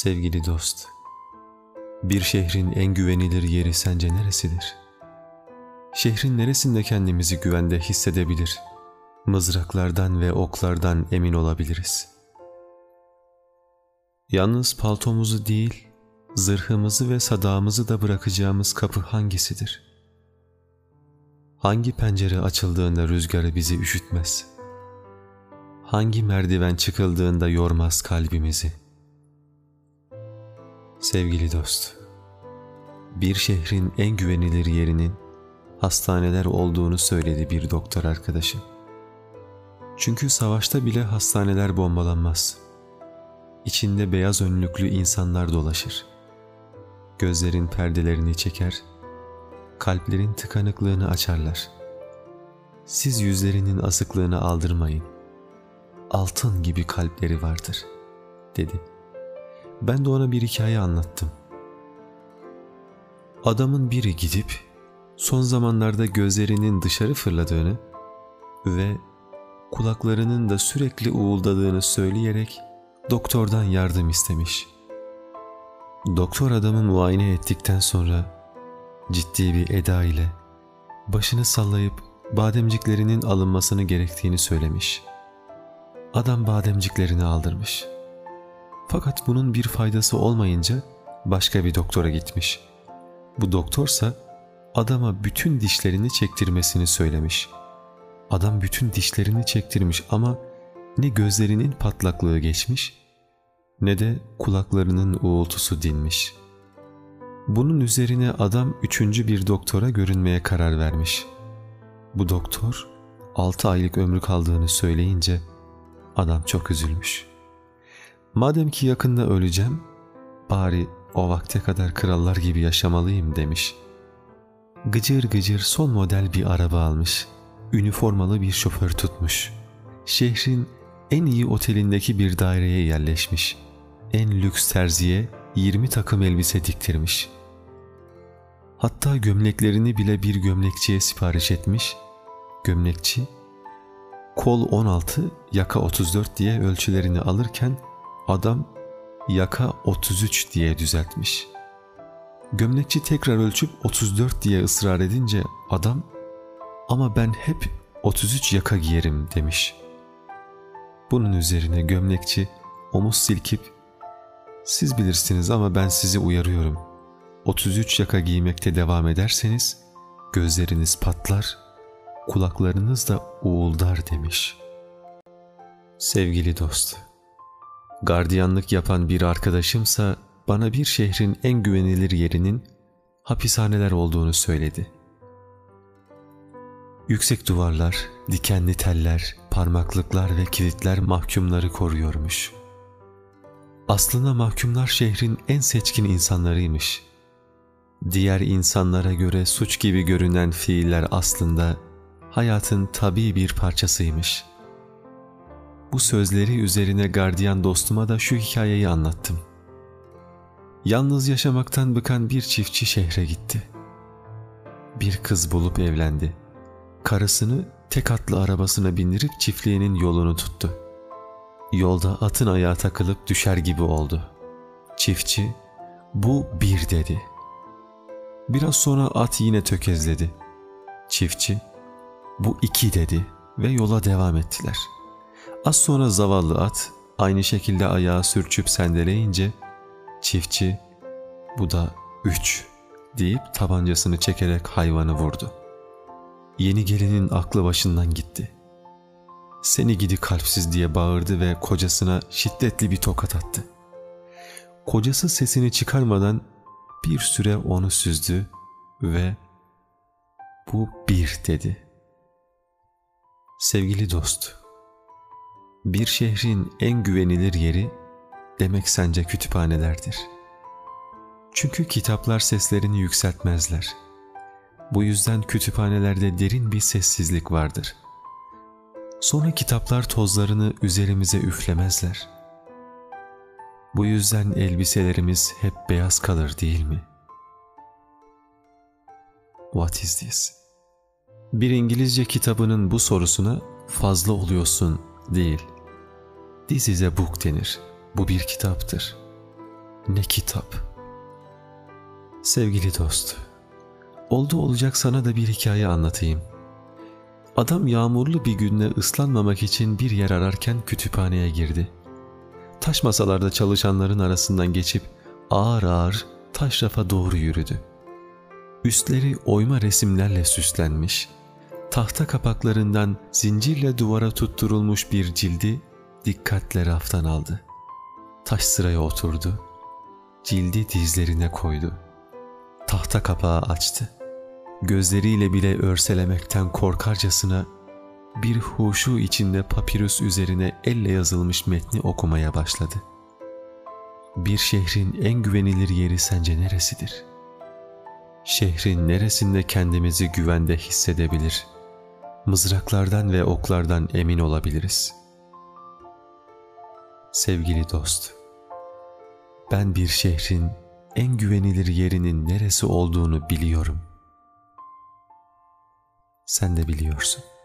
Sevgili dost, bir şehrin en güvenilir yeri sence neresidir? Şehrin neresinde kendimizi güvende hissedebilir, mızraklardan ve oklardan emin olabiliriz? Yalnız paltomuzu değil, zırhımızı ve sadağımızı da bırakacağımız kapı hangisidir? Hangi pencere açıldığında rüzgarı bizi üşütmez? Hangi merdiven çıkıldığında yormaz kalbimizi? Sevgili dost, bir şehrin en güvenilir yerinin hastaneler olduğunu söyledi bir doktor arkadaşım. Çünkü savaşta bile hastaneler bombalanmaz. İçinde beyaz önlüklü insanlar dolaşır. Gözlerin perdelerini çeker, kalplerin tıkanıklığını açarlar. Siz yüzlerinin asıklığını aldırmayın. Altın gibi kalpleri vardır, dedi. Ben de ona bir hikaye anlattım. Adamın biri gidip son zamanlarda gözlerinin dışarı fırladığını ve kulaklarının da sürekli uğuldadığını söyleyerek doktordan yardım istemiş. Doktor adamı muayene ettikten sonra ciddi bir eda ile başını sallayıp bademciklerinin alınmasını gerektiğini söylemiş. Adam bademciklerini aldırmış. Fakat bunun bir faydası olmayınca başka bir doktora gitmiş. Bu doktorsa adama bütün dişlerini çektirmesini söylemiş. Adam bütün dişlerini çektirmiş ama ne gözlerinin patlaklığı geçmiş ne de kulaklarının uğultusu dinmiş. Bunun üzerine adam üçüncü bir doktora görünmeye karar vermiş. Bu doktor altı aylık ömrü kaldığını söyleyince adam çok üzülmüş. Madem ki yakında öleceğim bari o vakte kadar krallar gibi yaşamalıyım demiş. Gıcır gıcır son model bir araba almış. Üniformalı bir şoför tutmuş. Şehrin en iyi otelindeki bir daireye yerleşmiş. En lüks terziye 20 takım elbise diktirmiş. Hatta gömleklerini bile bir gömlekçiye sipariş etmiş. Gömlekçi kol 16, yaka 34 diye ölçülerini alırken adam yaka 33 diye düzeltmiş. Gömlekçi tekrar ölçüp 34 diye ısrar edince adam ama ben hep 33 yaka giyerim demiş. Bunun üzerine gömlekçi omuz silkip siz bilirsiniz ama ben sizi uyarıyorum. 33 yaka giymekte devam ederseniz gözleriniz patlar, kulaklarınız da uğuldar demiş. Sevgili dost, gardiyanlık yapan bir arkadaşımsa bana bir şehrin en güvenilir yerinin hapishaneler olduğunu söyledi. Yüksek duvarlar, dikenli teller, parmaklıklar ve kilitler mahkumları koruyormuş. Aslında mahkumlar şehrin en seçkin insanlarıymış. Diğer insanlara göre suç gibi görünen fiiller aslında hayatın tabii bir parçasıymış. Bu sözleri üzerine gardiyan dostuma da şu hikayeyi anlattım. Yalnız yaşamaktan bıkan bir çiftçi şehre gitti. Bir kız bulup evlendi. Karısını tek atlı arabasına bindirip çiftliğinin yolunu tuttu. Yolda atın ayağı takılıp düşer gibi oldu. Çiftçi, bu bir dedi. Biraz sonra at yine tökezledi. Çiftçi, bu iki dedi ve yola devam ettiler. Az sonra zavallı at aynı şekilde ayağı sürçüp sendeleyince çiftçi bu da üç deyip tabancasını çekerek hayvanı vurdu. Yeni gelinin aklı başından gitti. Seni gidi kalpsiz diye bağırdı ve kocasına şiddetli bir tokat attı. Kocası sesini çıkarmadan bir süre onu süzdü ve bu bir dedi. Sevgili dost, bir şehrin en güvenilir yeri demek sence kütüphanelerdir. Çünkü kitaplar seslerini yükseltmezler. Bu yüzden kütüphanelerde derin bir sessizlik vardır. Sonra kitaplar tozlarını üzerimize üflemezler. Bu yüzden elbiselerimiz hep beyaz kalır değil mi? What is this? Bir İngilizce kitabının bu sorusuna fazla oluyorsun değil. A book denir. Bu bir kitaptır. ne kitap. Sevgili dost, oldu olacak sana da bir hikaye anlatayım. Adam yağmurlu bir günde ıslanmamak için bir yer ararken kütüphaneye girdi. Taş masalarda çalışanların arasından geçip ağır ağır taş rafa doğru yürüdü. Üstleri oyma resimlerle süslenmiş, tahta kapaklarından zincirle duvara tutturulmuş bir cildi dikkatle raftan aldı. Taş sıraya oturdu, cildi dizlerine koydu. Tahta kapağı açtı. Gözleriyle bile örselemekten korkarcasına bir huşu içinde papirüs üzerine elle yazılmış metni okumaya başladı. Bir şehrin en güvenilir yeri sence neresidir? Şehrin neresinde kendimizi güvende hissedebilir, mızraklardan ve oklardan emin olabiliriz? Sevgili dost, ben bir şehrin en güvenilir yerinin neresi olduğunu biliyorum. Sen de biliyorsun.''